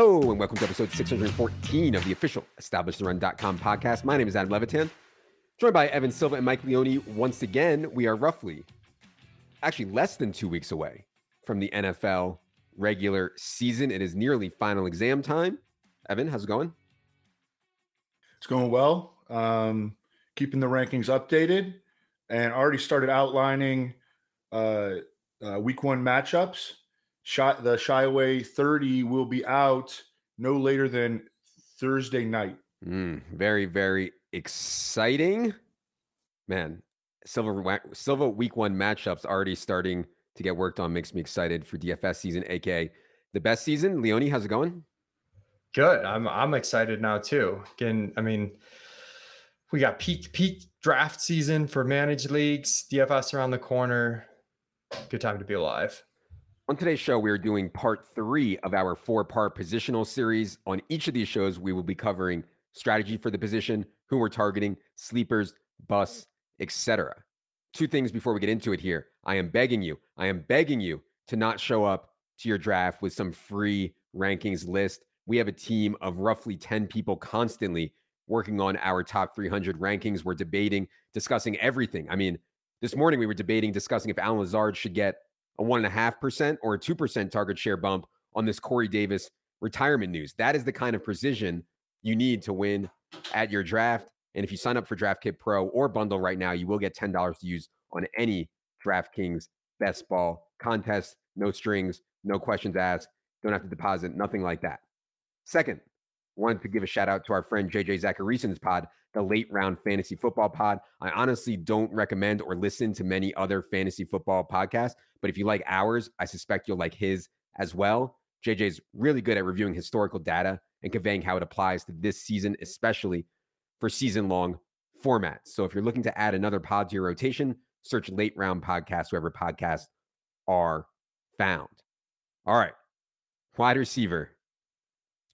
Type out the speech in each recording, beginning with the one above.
Hello, and welcome to episode 614 of the official EstablishTheRun.com podcast. My name is Adam Levitan, joined by Evan Silva and Mike Leone. Once again, we are roughly, actually less than two weeks away from the NFL regular season. It is nearly final exam time. Evan, how's it going? It's going well. Um, keeping the rankings updated and already started outlining uh, uh, week one matchups. Shot the shy away 30 will be out no later than Thursday night. Mm, very, very exciting. Man, Silva Silva week one matchups already starting to get worked on makes me excited for DFS season, aka the best season. Leone, how's it going? Good. I'm I'm excited now too. Again, I mean, we got peak peak draft season for managed leagues, DFS around the corner. Good time to be alive. On today's show, we are doing part three of our four part positional series. On each of these shows, we will be covering strategy for the position, who we're targeting, sleepers, bus, etc. Two things before we get into it here. I am begging you, I am begging you to not show up to your draft with some free rankings list. We have a team of roughly 10 people constantly working on our top 300 rankings. We're debating, discussing everything. I mean, this morning we were debating, discussing if Allen Lazard should get a one and a half percent or a two percent target share bump on this Corey Davis retirement news. That is the kind of precision you need to win at your draft. And if you sign up for DraftKit Pro or bundle right now, you will get ten dollars to use on any DraftKings best ball contest. No strings, no questions asked. Don't have to deposit, nothing like that. Second, wanted to give a shout out to our friend JJ Zachariason's pod, the late round fantasy football pod. I honestly don't recommend or listen to many other fantasy football podcasts, but if you like ours, I suspect you'll like his as well. JJ's really good at reviewing historical data and conveying how it applies to this season, especially for season long formats. So if you're looking to add another pod to your rotation, search late round podcasts, wherever podcasts are found. All right. Wide receiver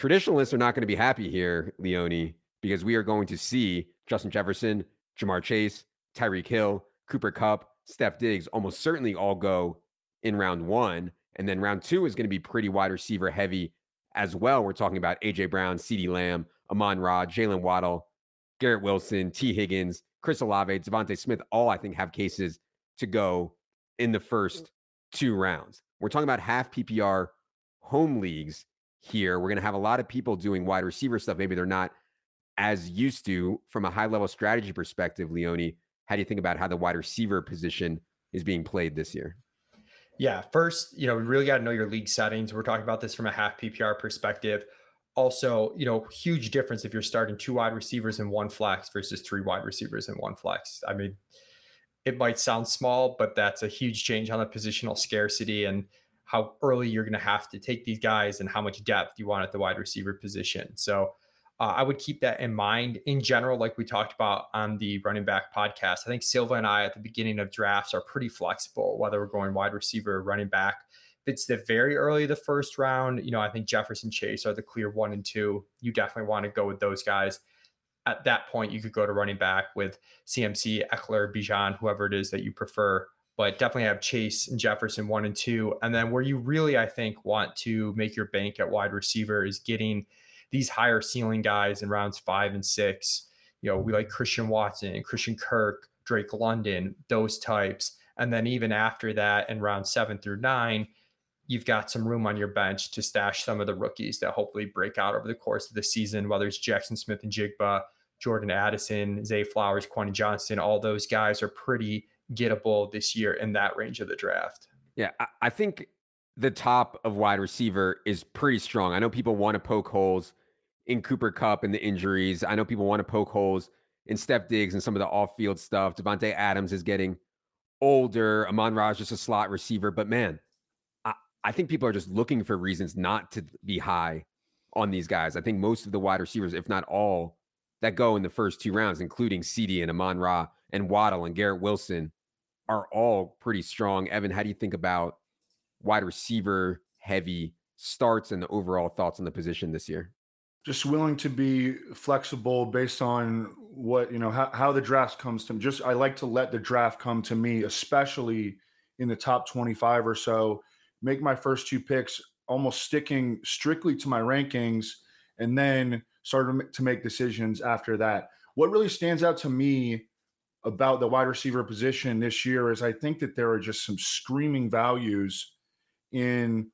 Traditionalists are not going to be happy here, Leone, because we are going to see Justin Jefferson, Ja'Marr Chase, Tyreek Hill, Cooper Kupp, Steph Diggs almost certainly all go in round one. And then round two is going to be pretty wide receiver heavy as well. We're talking about AJ Brown, CeeDee Lamb, Amon Ra, Jaylen Waddle, Garrett Wilson, Tee Higgins, Chris Olave, DeVonta Smith, all I think have cases to go in the mm. first two rounds. We're talking about half PPR home leagues here. We're going to have a lot of people doing wide receiver stuff. Maybe they're not as used to from a high level strategy perspective. Leone, how do you think about how the wide receiver position is being played this year? Yeah, first, you know, we really got to know your league settings. We're talking about this from a half PPR perspective. Also, you know, huge difference if you're starting two wide receivers and one flex versus three wide receivers and one flex. I mean, it might sound small, but that's a huge change on the positional scarcity. And how early you're going to have to take these guys and how much depth you want at the wide receiver position. So uh, I would keep that in mind. In general, like we talked about on the running back podcast, I think Silva and I at the beginning of drafts are pretty flexible, whether we're going wide receiver or running back. If it's the very early the first round, you know, I think Jefferson Chase are the clear one and two. You definitely want to go with those guys. At that point, you could go to running back with CMC, Ekeler, Bijan, whoever it is that you prefer but definitely have Chase and Jefferson one and two. And then where you really, I think, want to make your bank at wide receiver is getting these higher ceiling guys in rounds five and six. You know, we like Christian Watson, Christian Kirk, Drake London, those types. And then even after that, in round seven through nine, you've got some room on your bench to stash some of the rookies that hopefully break out over the course of the season, whether it's Jaxon Smith-Njigba, Jordan Addison, Zay Flowers, Quentin Johnston, all those guys are pretty gettable this year in that range of the draft. Yeah, I think the top of wide receiver is pretty strong. I know people want to poke holes in Cooper Kupp and the injuries. I know people want to poke holes in Steph Diggs and some of the off-field stuff. Davante Adams is getting older. Amon Ra is just a slot receiver. But man, I, I think people are just looking for reasons not to be high on these guys. I think most of the wide receivers, if not all, that go in the first two rounds, including CeeDee and Amon Ra and Waddle and Garrett Wilson, are all pretty strong. Evan, how do you think about wide receiver heavy starts and the overall thoughts on the position this year? Just willing to be flexible based on what, you know, how, how the draft comes to me. Just I like to let the draft come to me, especially in the top 25 or so. Make my first two picks almost sticking strictly to my rankings and then start to make decisions after that. What really stands out to me about the wide receiver position this year is I think that there are just some screaming values in,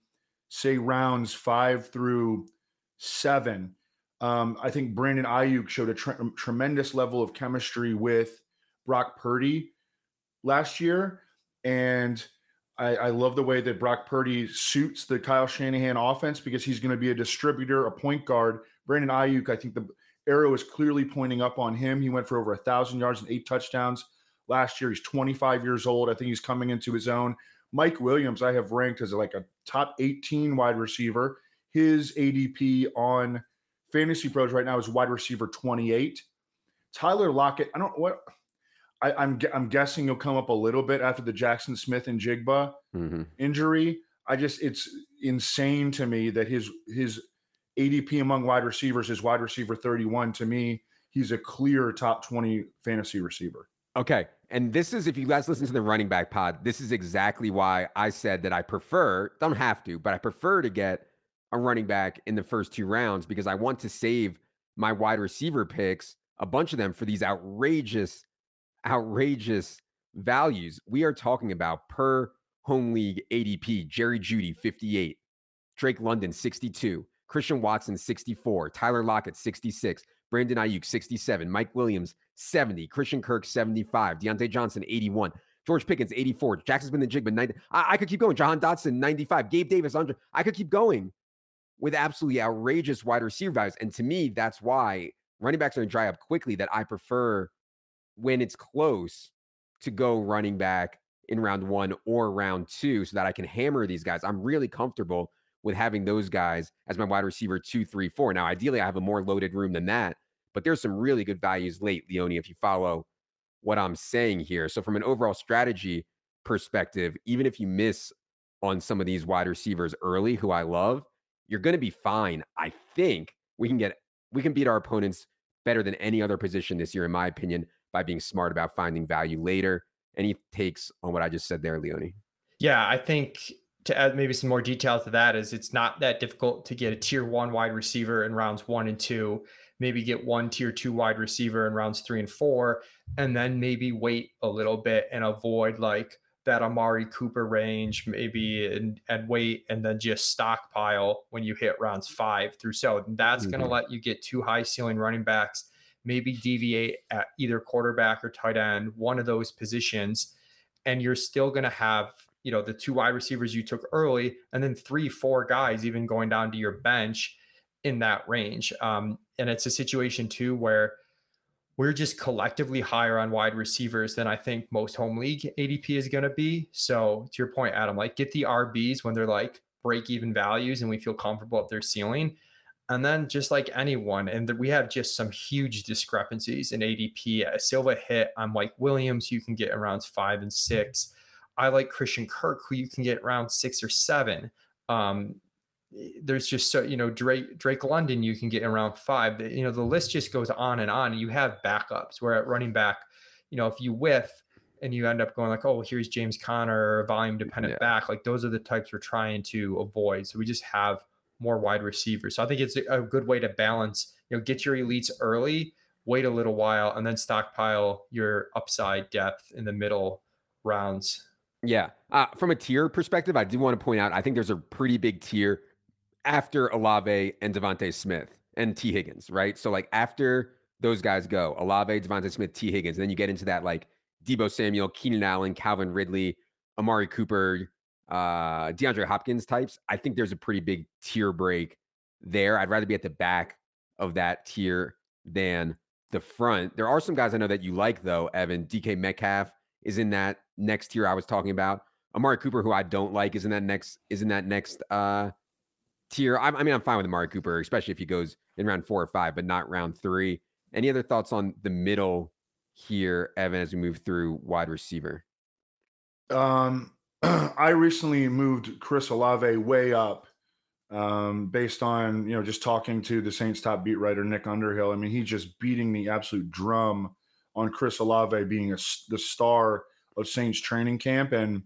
say, rounds five through seven. Um, I think Brandon Aiyuk showed a tre- tremendous level of chemistry with Brock Purdy last year. And I, I, love the way that Brock Purdy suits the Kyle Shanahan offense because he's going to be a distributor, a point guard. Brandon Aiyuk, I think the arrow is clearly pointing up on him. He went for over a thousand yards and eight touchdowns last year. He's 25 years old. I think he's coming into his own. Mike Williams, I have ranked as like a top 18 wide receiver. His ADP on Fantasy Pros right now is wide receiver 28. Tyler Lockett, I don't what I, am I'm, I'm guessing he'll come up a little bit after the Jaxon Smith-Njigba mm-hmm. injury. I just it's insane to me that his his ADP among wide receivers is wide receiver 31. To me, he's a clear top 20 fantasy receiver. Okay. And this is, if you guys listen to the running back pod, this is exactly why I said that I prefer, don't have to, but I prefer to get a running back in the first two rounds because I want to save my wide receiver picks, a bunch of them for these outrageous, outrageous values. We are talking about per home league ADP Jerry Jeudy, 58, Drake London, 62, Christian Watson, 64, Tyler Lockett, 66, Brandon Aiyuk, 67, Mike Williams, 70, Christian Kirk, 75, Diontae Johnson, 81. George Pickens, 84. Jaxon Smith-Njigba, 90. I, I, could keep going. Jahan Dotson, 95. Gabe Davis, 100. I could keep going with absolutely outrageous wide receiver values. And to me, that's why running backs are going to dry up quickly. That I prefer when it's close to go running back in round one or round two so that I can hammer these guys. I'm really comfortable with having those guys as my wide receiver two, three, four. Now, ideally, I have a more loaded room than that, but there's some really good values late, Leone, if you follow what I'm saying here. So, from an overall strategy perspective, even if you miss on some of these wide receivers early, who I love, you're going to be fine. I think we can get we can beat our opponents better than any other position this year, in my opinion, by being smart about finding value later. Any takes on what I just said there, Leone? Yeah, I think to add maybe some more detail to that is it's not that difficult to get a tier one wide receiver in rounds one and two, maybe get one tier two wide receiver in rounds three and four, and then maybe wait a little bit and avoid like that Amari Cooper range, maybe and, and wait and then just stockpile when you hit rounds five through so. That's mm-hmm. going to let you get two high ceiling running backs, maybe deviate at either quarterback or tight end, one of those positions, and you're still going to have you know the two wide receivers you took early, and then three, four guys even going down to your bench in that range. Um, and it's a situation too where we're just collectively higher on wide receivers than I think most home league ADP is going to be. So to your point, Adam, like get the RBs when they're like break even values and we feel comfortable at their ceiling. And then just like anyone, and we have just some huge discrepancies in ADP. A Silva hit on Mike Williams, you can get around five and six. I like Christian Kirk, who you can get around six or seven. Um, there's just so you know Drake Drake London you can get around five. You know the list just goes on and on. You have backups where at running back, you know if you whiff and you end up going like, oh, here's James Conner, volume dependent yeah. back. Like those are the types we're trying to avoid. So we just have more wide receivers. So I think it's a good way to balance. You know, get your elites early, wait a little while, and then stockpile your upside depth in the middle rounds. Yeah. Uh, from a tier perspective, I do want to point out I think there's a pretty big tier after Olave and DeVonta Smith and Tee Higgins, right? So like after those guys go, Olave, DeVonta Smith, Tee Higgins, and then you get into that like Deebo Samuel, Keenan Allen, Calvin Ridley, Amari Cooper, uh, DeAndre Hopkins types. I think there's a pretty big tier break there. I'd rather be at the back of that tier than the front. There are some guys I know that you like though, Evan. DK Metcalf is in that next tier I was talking about. Amari Cooper, who I don't like, is in that next is in that next uh tier. I, I mean, I'm fine with Amari Cooper, especially if he goes in round four or five, but not round three. Any other thoughts on the middle here, Evan, as we move through wide receiver? Um, I recently moved Chris Olave way up um, based on, you know, just talking to the Saints top beat writer, Nick Underhill. I mean, he's just beating the absolute drum on Chris Olave being a, the star of Saints training camp. And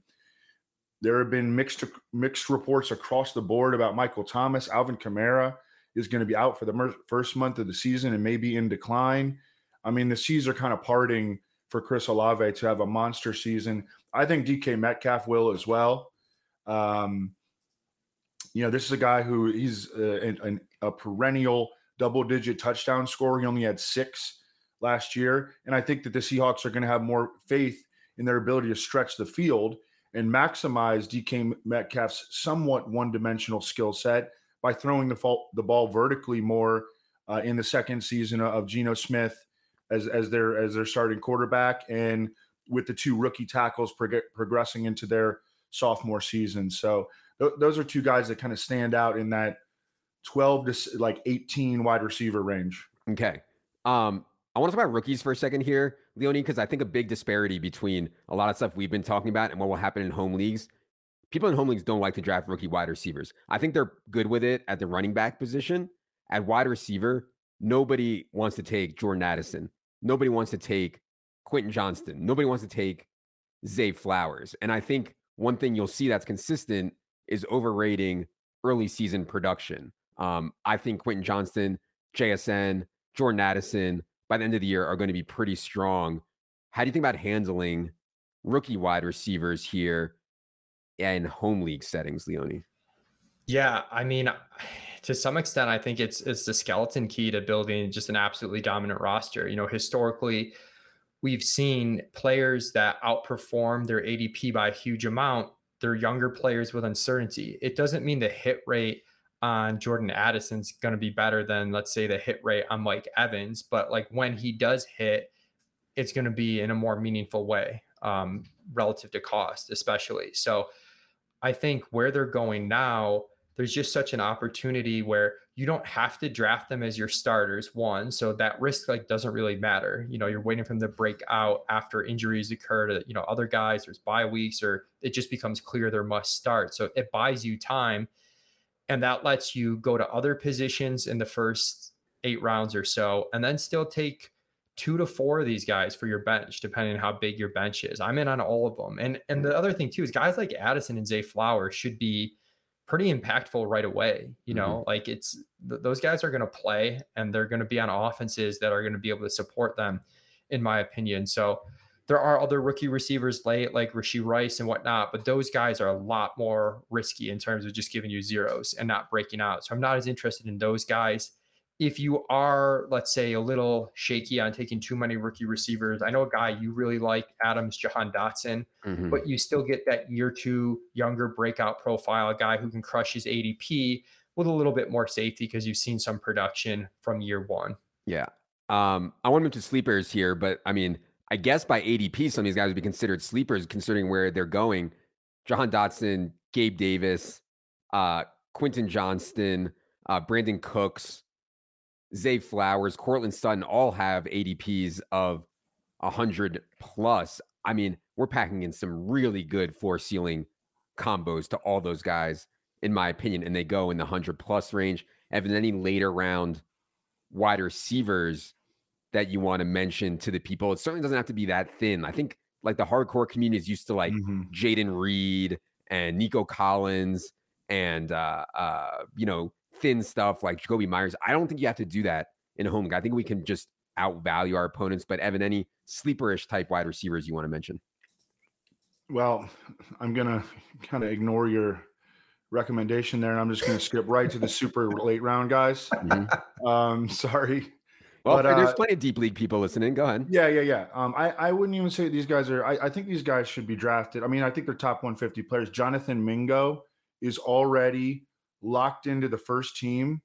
there have been mixed mixed reports across the board about Michael Thomas. Alvin Kamara is going to be out for the mer- first month of the season and maybe in decline. I mean, the seas are kind of parting for Chris Olave to have a monster season. I think DK Metcalf will as well. Um, you know, this is a guy who he's a, a, a perennial double digit touchdown scorer. He only had six last year. And I think that the Seahawks are going to have more faith in their ability to stretch the field and maximize DK Metcalf's somewhat one dimensional skill set by throwing the, fall, the ball vertically more uh, in the second season of Geno Smith as, as their as their starting quarterback and with the two rookie tackles prog- progressing into their sophomore season. So th- those are two guys that kind of stand out in that 12 to like 18 wide receiver range. Okay. Um, I want to talk about rookies for a second here, Leone, because I think a big disparity between a lot of stuff we've been talking about and what will happen in home leagues. People in home leagues don't like to draft rookie wide receivers. I think they're good with it at the running back position. At wide receiver, nobody wants to take Jordan Addison. Nobody wants to take Quentin Johnston. Nobody wants to take Zay Flowers. And I think one thing you'll see that's consistent is overrating early season production. Um, I think Quentin Johnston, JSN, Jordan Addison by the end of the year are going to be pretty strong. How do you think about handling rookie wide receivers here in home league settings, Leone? Yeah, I mean, to some extent, I think it's it's the skeleton key to building just an absolutely dominant roster. You know, historically, we've seen players that outperform their ADP by a huge amount. They're younger players with uncertainty. It doesn't mean the hit rate on Jordan Addison's going to be better than, let's say, the hit rate on Mike Evans. But like when he does hit, it's going to be in a more meaningful way um, relative to cost, especially. So I think where they're going now, there's just such an opportunity where you don't have to draft them as your starters one so that risk like doesn't really matter you know you're waiting for them to break out after injuries occur to you know other guys there's bye weeks or it just becomes clear they're must start so it buys you time and that lets you go to other positions in the first eight rounds or so and then still take two to four of these guys for your bench depending on how big your bench is. I'm in on all of them. And and the other thing too is guys like addison and zay flowers should be pretty impactful right away you know? Mm-hmm. like it's th- those guys are going to play and they're going to be on offenses that are going to be able to support them in my opinion. So there are other rookie receivers late, like Rashee Rice and whatnot, but those guys are a lot more risky in terms of just giving you zeros and not breaking out. So I'm not as interested in those guys. If you are, let's say, a little shaky on taking too many rookie receivers, I know a guy you really like, Adams Jahan Dotson, mm-hmm. but you still get that year two younger breakout profile, a guy who can crush his ADP with a little bit more safety because you've seen some production from year one. Yeah. Um, I want to move to sleepers here, but I mean, I guess by ADP, some of these guys would be considered sleepers considering where they're going. Jahan Dotson, Gabe Davis, uh, Quentin Johnston, uh, Brandin Cooks, Zay Flowers, Courtland Sutton all have ADPs of 100 plus. I mean, we're packing in some really good floor ceiling combos to all those guys, in my opinion, and they go in the 100 plus range. Evan, any later round wide receivers that you want to mention to the people. It certainly doesn't have to be that thin. I think like the hardcore community is used to like mm-hmm. Jayden Reed and Nico Collins and uh uh you know thin stuff like Jakobi Meyers. I don't think you have to do that in a home guy. I think we can just outvalue our opponents. But Evan, any sleeperish type wide receivers you want to mention? Well, I'm gonna kind of ignore your recommendation there, and I'm just gonna skip right to the super late round guys. Mm-hmm. Um, sorry. Well, but, there's uh, plenty of deep league people listening. Go ahead. Yeah, yeah, yeah. Um, I, I wouldn't even say these guys are. I, I think these guys should be drafted. I mean, I think they're top 150 players. Jonathan Mingo is already locked into the first team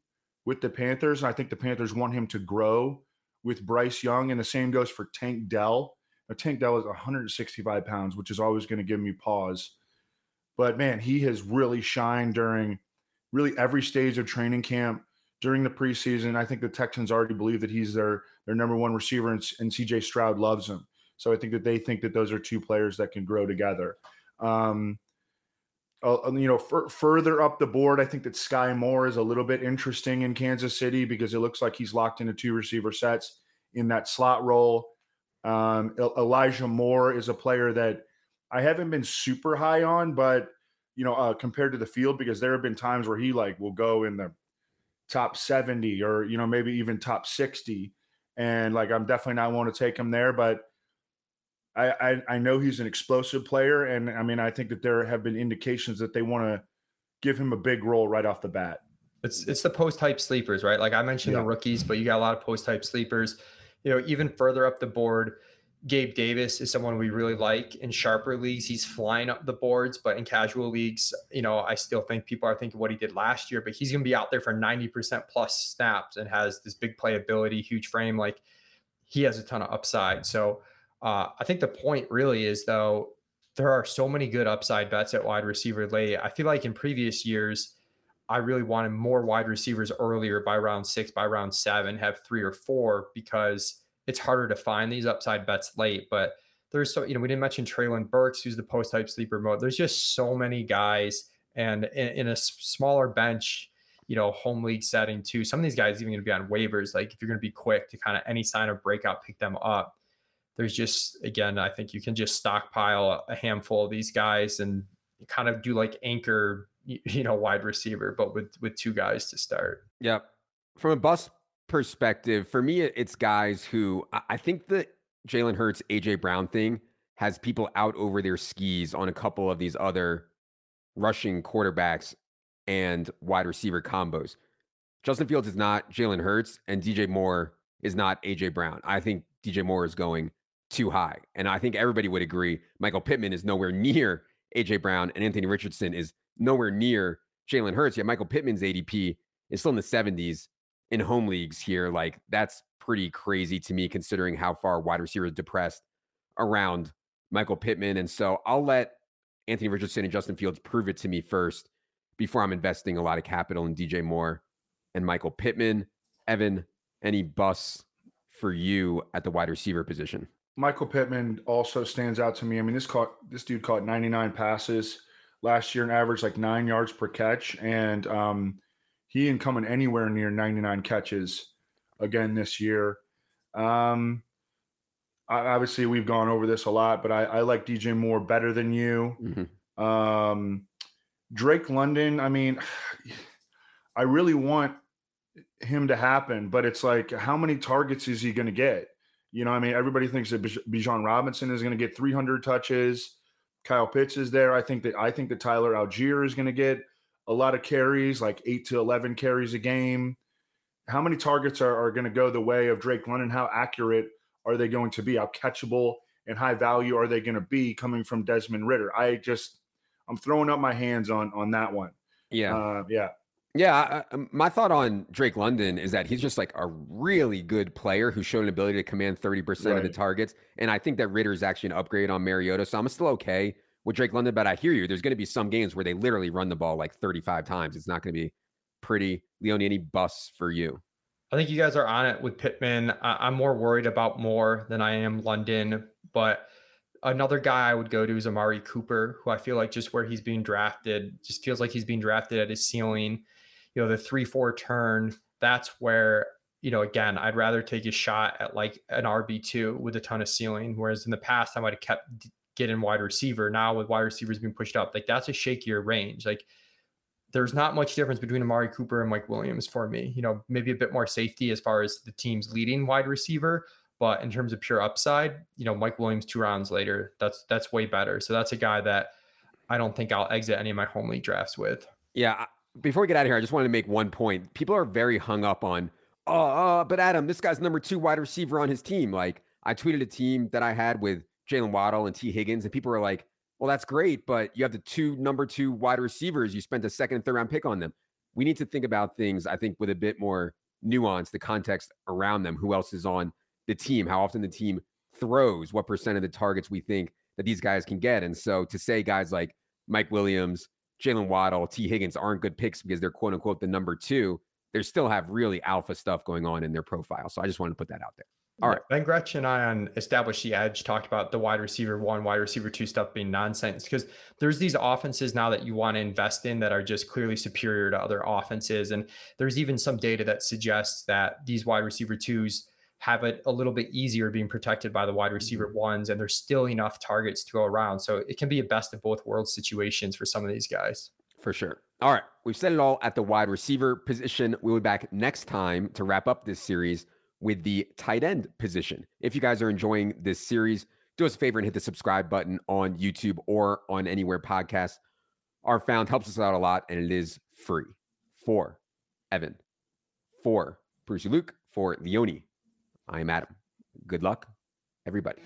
with the Panthers, and I think the Panthers want him to grow with Bryce Young, and the same goes for Tank Dell. Now, Tank Dell is 165 pounds, which is always going to give me pause. But man, he has really shined during really every stage of training camp during the preseason. I think the Texans already believe that he's their their number one receiver, and, and CJ Stroud loves him. So I think that they think that those are two players that can grow together. Um, uh, you know, f- further up the board, I think that Skyy Moore is a little bit interesting in Kansas City because it looks like he's locked into two receiver sets in that slot role. Um, Elijah Moore is a player that I haven't been super high on, but you know, uh, compared to the field because there have been times where he like will go in the top 70 or, you know, maybe even top 60. And like, I'm definitely not want to take him there, but I, I, I know he's an explosive player. And I mean, I think that there have been indications that they want to give him a big role right off the bat. It's, it's the post type sleepers, right? Like I mentioned yeah. the rookies, but you got a lot of post type sleepers, you know, even further up the board, Gabe Davis is someone we really like in sharper leagues. He's flying up the boards, but in casual leagues, you know, I still think people are thinking what he did last year, but he's going to be out there for 90% plus snaps and has this big playability, huge frame. Like he has a ton of upside. So uh, I think the point really is, though, there are so many good upside bets at wide receiver late. I feel like in previous years, I really wanted more wide receivers earlier by round six, by round seven, have three or four because it's harder to find these upside bets late. But there's so, you know, we didn't mention Treylon Burks, who's the post type sleeper mode. There's just so many guys. And in, in a smaller bench, you know, home league setting too, some of these guys even going to be on waivers. Like if you're going to be quick to kind of any sign of breakout, pick them up. There's just, again, I think you can just stockpile a handful of these guys and kind of do like anchor, you know, wide receiver, but with, with two guys to start. yeah From a bus perspective, for me, it's guys who I think the Jalen Hurts, AJ Brown thing has people out over their skis on a couple of these other rushing quarterbacks and wide receiver combos. Justin Fields is not Jalen Hurts, and DJ Moore is not AJ Brown. I think DJ Moore is going too high. And I think everybody would agree Michael Pittman is nowhere near AJ Brown, and Anthony Richardson is nowhere near Jalen Hurts. Yet Michael Pittman's ADP is still in the 70s in home leagues here. Like that's pretty crazy to me, considering how far wide receiver is depressed around Michael Pittman. And so I'll let Anthony Richardson and Justin Fields prove it to me first before I'm investing a lot of capital in DJ Moore and Michael Pittman. Evan, any bus for you at the wide receiver position? Michael Pittman also stands out to me. I mean, this caught this dude caught 99 passes last year and averaged like nine yards per catch. And um, he ain't coming anywhere near 99 catches again this year. Um, I, obviously, we've gone over this a lot, but I, I like DJ Moore better than you. Mm-hmm. Um, Drake London, I mean, I really want him to happen, but it's like, how many targets is he going to get? You know, I mean, everybody thinks that Bijan Robinson is going to get 300 touches. Kyle Pitts is there. I think that I think that Tyler Allgeier is going to get a lot of carries, like eight to 11 carries a game. How many targets are, are going to go the way of Drake London? How accurate are they going to be? How catchable and high value are they going to be coming from Desmond Ridder? I just, I'm throwing up my hands on on that one. Yeah, uh, yeah, yeah. Um, my thought on Drake London is that he's just like a really good player who showed an ability to command 30 percent right. of the targets, and I think that Ritter is actually an upgrade on Mariota. So I'm still okay with Drake London, but I hear you. There's going to be some games where they literally run the ball like 35 times. It's not going to be pretty. Leone, any busts for you? I think you guys are on it with Pittman. I'm more worried about Moore than I am London, but another guy I would go to is Amari Cooper, who I feel like just where he's being drafted just feels like he's being drafted at his ceiling. You know, the three four turn. That's where you know, again, I'd rather take a shot at like an RB2 with a ton of ceiling. Whereas in the past, I might have kept get in wide receiver. Now with wide receivers being pushed up, like that's a shakier range. Like there's not much difference between Amari Cooper and Mike Williams for me. You know, maybe a bit more safety as far as the team's leading wide receiver, but in terms of pure upside, you know, Mike Williams two rounds later, that's that's way better. So that's a guy that I don't think I'll exit any of my home league drafts with. Yeah. Before we get out of here, I just wanted to make one point. People are very hung up on, oh, uh, but Adam, this guy's number two wide receiver on his team. Like I tweeted a team that I had with Jaylen Waddle and Tee Higgins, and people are like, well, that's great, but you have the two number two wide receivers. You spent a second and third round pick on them. We need to think about things, I think, with a bit more nuance, the context around them. Who else is on the team? How often the team throws? What percent of the targets we think that these guys can get? And so to say guys like Mike Williams, Jaylen Waddle, Tee Higgins aren't good picks because they're quote unquote the number two, they still have really alpha stuff going on in their profile. So I just wanted to put that out there. All right. Ben Gretch and I on Establish the Edge talked about the wide receiver one, wide receiver two stuff being nonsense because there's these offenses now that you want to invest in that are just clearly superior to other offenses. And there's even some data that suggests that these wide receiver twos have it a little bit easier being protected by the wide receiver Mm-hmm. ones, and there's still enough targets to go around. So it can be a best of both worlds situations for some of these guys. For sure. All right. We've said it all at the wide receiver position. We'll be back next time to wrap up this series with the tight end position. If you guys are enjoying this series, do us a favor and hit the subscribe button on YouTube or on anywhere podcasts are found. Helps us out a lot, and it is free. For Evan, for Brucey Luke, for Leone, I am Adam. Good luck, everybody.